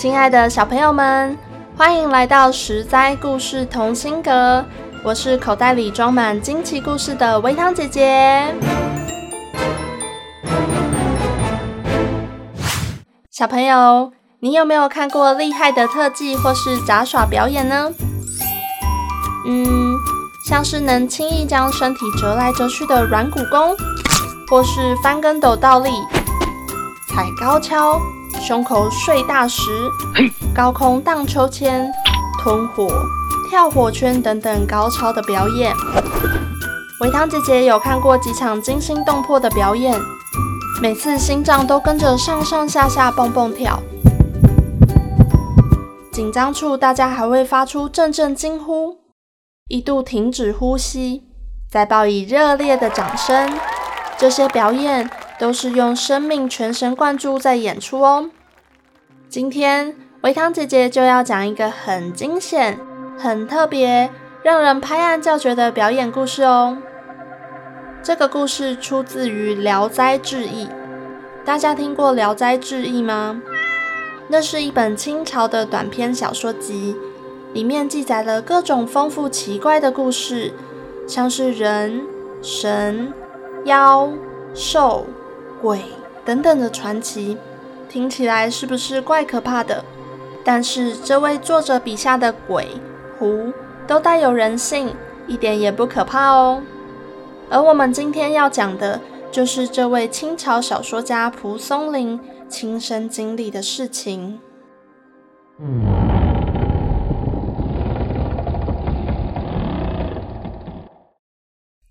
亲爱的小朋友们，欢迎来到十灾故事同心阁。我是口袋里装满惊奇故事的微糖姐姐。小朋友，你有没有看过厉害的特技或是杂耍表演呢？嗯，像是能轻易将身体折来折去的软骨功，或是翻跟斗倒立、踩高跷。胸口碎大石、高空荡秋千、吞火、跳火圈等等高超的表演，维汤姐姐有看过几场惊心动魄的表演，每次心脏都跟着上上下下蹦蹦跳，紧张处大家还会发出阵阵惊呼，一度停止呼吸，再报以热烈的掌声。这些表演都是用生命全神贯注在演出哦。今天维康姐姐就要讲一个很惊险、很特别、让人拍案叫绝的表演故事哦。这个故事出自于《聊斋志异》，大家听过《聊斋志异》吗？那是一本清朝的短篇小说集，里面记载了各种丰富奇怪的故事，像是人、神。妖、兽、鬼等等的传奇，听起来是不是怪可怕的？但是这位作者笔下的鬼、狐都带有人性，一点也不可怕哦。而我们今天要讲的，就是这位清朝小说家蒲松龄亲身经历的事情。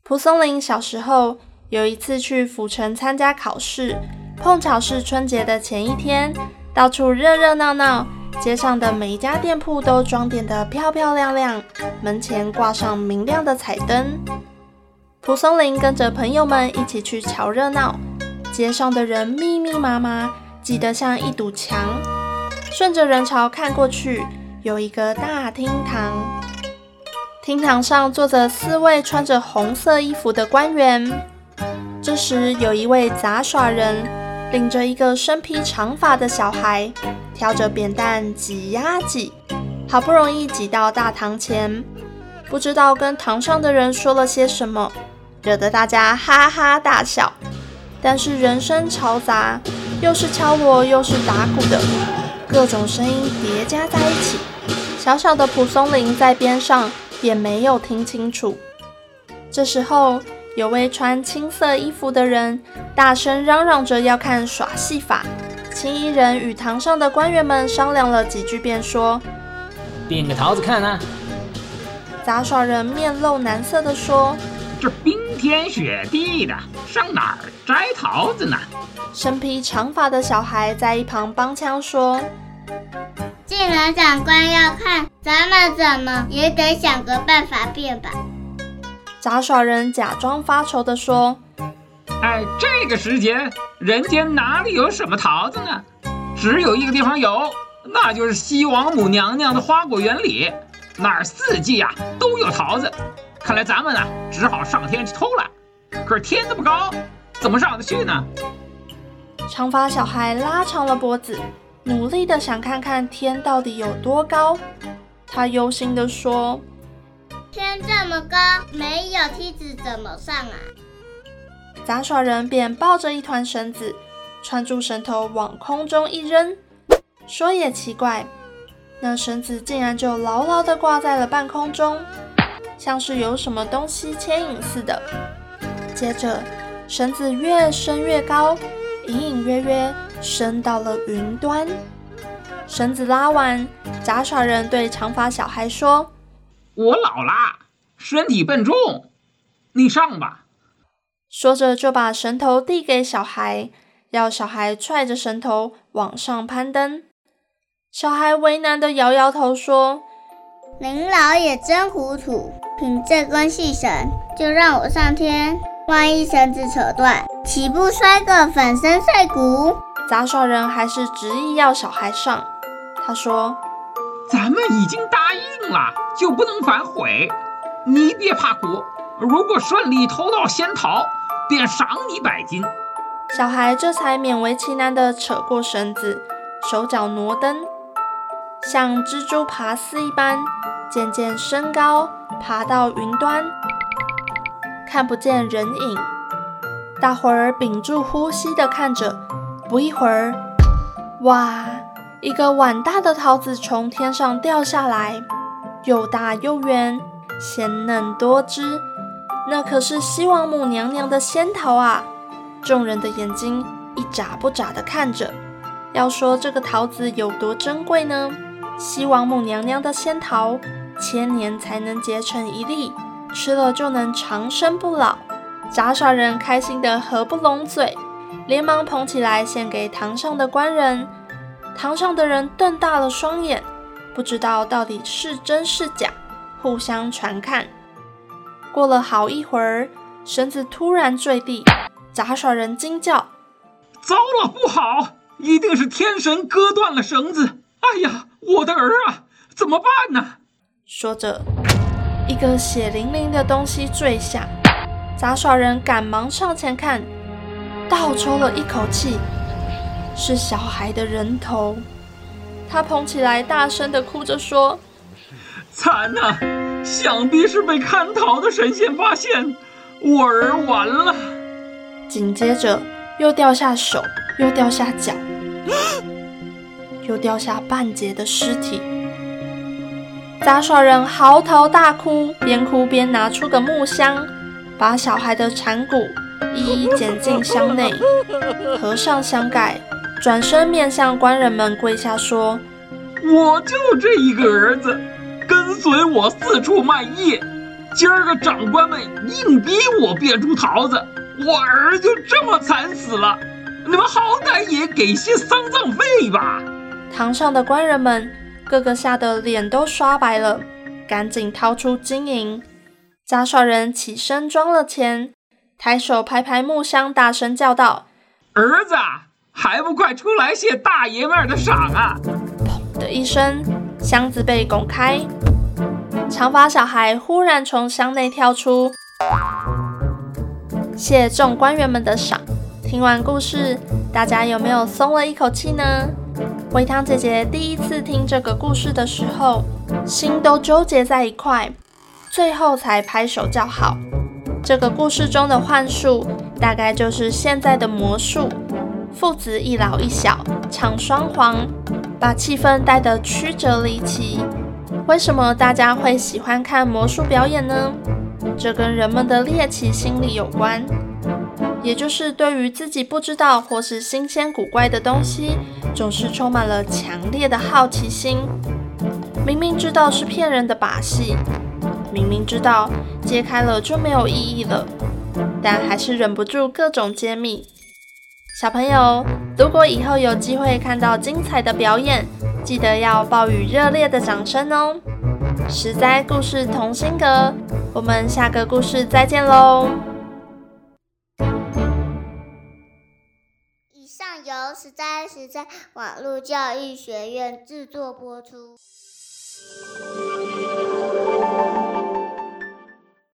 蒲松龄小时候。有一次去府城参加考试，碰巧是春节的前一天，到处热热闹闹，街上的每一家店铺都装点得漂漂亮亮，门前挂上明亮的彩灯。蒲松龄跟着朋友们一起去瞧热闹，街上的人密密麻麻，挤得像一堵墙。顺着人潮看过去，有一个大厅堂，厅堂上坐着四位穿着红色衣服的官员。这时，有一位杂耍人领着一个身披长发的小孩，挑着扁担挤呀挤，好不容易挤到大堂前，不知道跟堂上的人说了些什么，惹得大家哈哈大笑。但是人声嘈杂，又是敲锣又是打鼓的，各种声音叠加在一起，小小的蒲松龄在边上也没有听清楚。这时候，有位穿青色衣服的人大声嚷嚷着要看耍戏法，青衣人与堂上的官员们商量了几句，便说：“变个桃子看啊！”杂耍人面露难色地说：“这冰天雪地的，上哪儿摘桃子呢？”身披长发的小孩在一旁帮腔说：“既然长官要看，咱们怎么也得想个办法变吧。”杂耍人假装发愁地说：“哎，这个时节，人间哪里有什么桃子呢？只有一个地方有，那就是西王母娘娘的花果园里，那儿四季呀都有桃子。看来咱们啊，只好上天去偷了。可是天那么高，怎么上得去呢？”长发小孩拉长了脖子，努力的想看看天到底有多高。他忧心的说。天这么高，没有梯子怎么上啊？杂耍人便抱着一团绳子，穿住绳头往空中一扔。说也奇怪，那绳子竟然就牢牢地挂在了半空中，像是有什么东西牵引似的。接着，绳子越伸越高，隐隐约约伸到了云端。绳子拉完，杂耍人对长发小孩说。我老啦，身体笨重，你上吧。说着就把绳头递给小孩，要小孩踹着绳头往上攀登。小孩为难的摇摇头说：“您老也真糊涂，凭这根细绳就让我上天，万一绳子扯断，岂不摔个粉身碎骨？”杂耍人还是执意要小孩上。他说：“咱们已经答应了，就不能反悔。你别怕苦，如果顺利偷到仙桃，便赏你百金。”小孩这才勉为其难地扯过绳子，手脚挪蹬，像蜘蛛爬丝一般，渐渐升高，爬到云端，看不见人影。大伙儿屏住呼吸地看着，不一会儿，哇，一个碗大的桃子从天上掉下来，又大又圆，鲜嫩多汁，那可是西王母娘娘的仙桃啊！众人的眼睛一眨不眨地看着。要说这个桃子有多珍贵呢？西王母娘娘的仙桃，千年才能结成一粒，吃了就能长生不老。杂耍人开心得合不拢嘴，连忙捧起来献给堂上的官人。堂上的人瞪大了双眼，不知道到底是真是假，互相传看。过了好一会儿，绳子突然坠地。杂耍人惊叫：“糟了，不好！一定是天神割断了绳子！哎呀，我的儿啊，怎么办呢？”说着，一个血淋淋的东西坠下。杂耍人赶忙上前看，倒抽了一口气，是小孩的人头。他捧起来，大声的哭着说：“惨呐！想必是被看桃的神仙发现，我儿完了。”紧接着又掉下手，又掉下脚，又掉下半截的尸体。杂耍人嚎啕大哭，边哭边拿出个木箱，把小孩的残骨一一捡进箱内，合上箱盖，转身面向官人们跪下说：“我就这一个儿子，跟随我四处卖艺，今儿个长官们硬逼我变出桃子。”我儿就这么惨死了，你们好歹也给些丧葬费吧！堂上的官人们个个吓得脸都刷白了，赶紧掏出金银。杂耍人起身装了钱，抬手拍拍木箱，大声叫道：“儿子，还不快出来谢大爷们的赏啊！”砰的一声，箱子被拱开，长发小孩忽然从箱内跳出。谢众官员们的赏。听完故事，大家有没有松了一口气呢？维汤姐姐第一次听这个故事的时候，心都纠结在一块，最后才拍手叫好。这个故事中的幻术，大概就是现在的魔术，父子一老一小唱双簧，把气氛带得曲折离奇。为什么大家会喜欢看魔术表演呢？这跟人们的猎奇心理有关，也就是对于自己不知道或是新鲜古怪的东西，总是充满了强烈的好奇心。明明知道是骗人的把戏，明明知道揭开了就没有意义了，但还是忍不住各种揭秘。小朋友，如果以后有机会看到精彩的表演，记得要报以热烈的掌声哦！十灾故事同心阁，我们下个故事再见喽！以上由十灾十灾网络教育学院制作播出。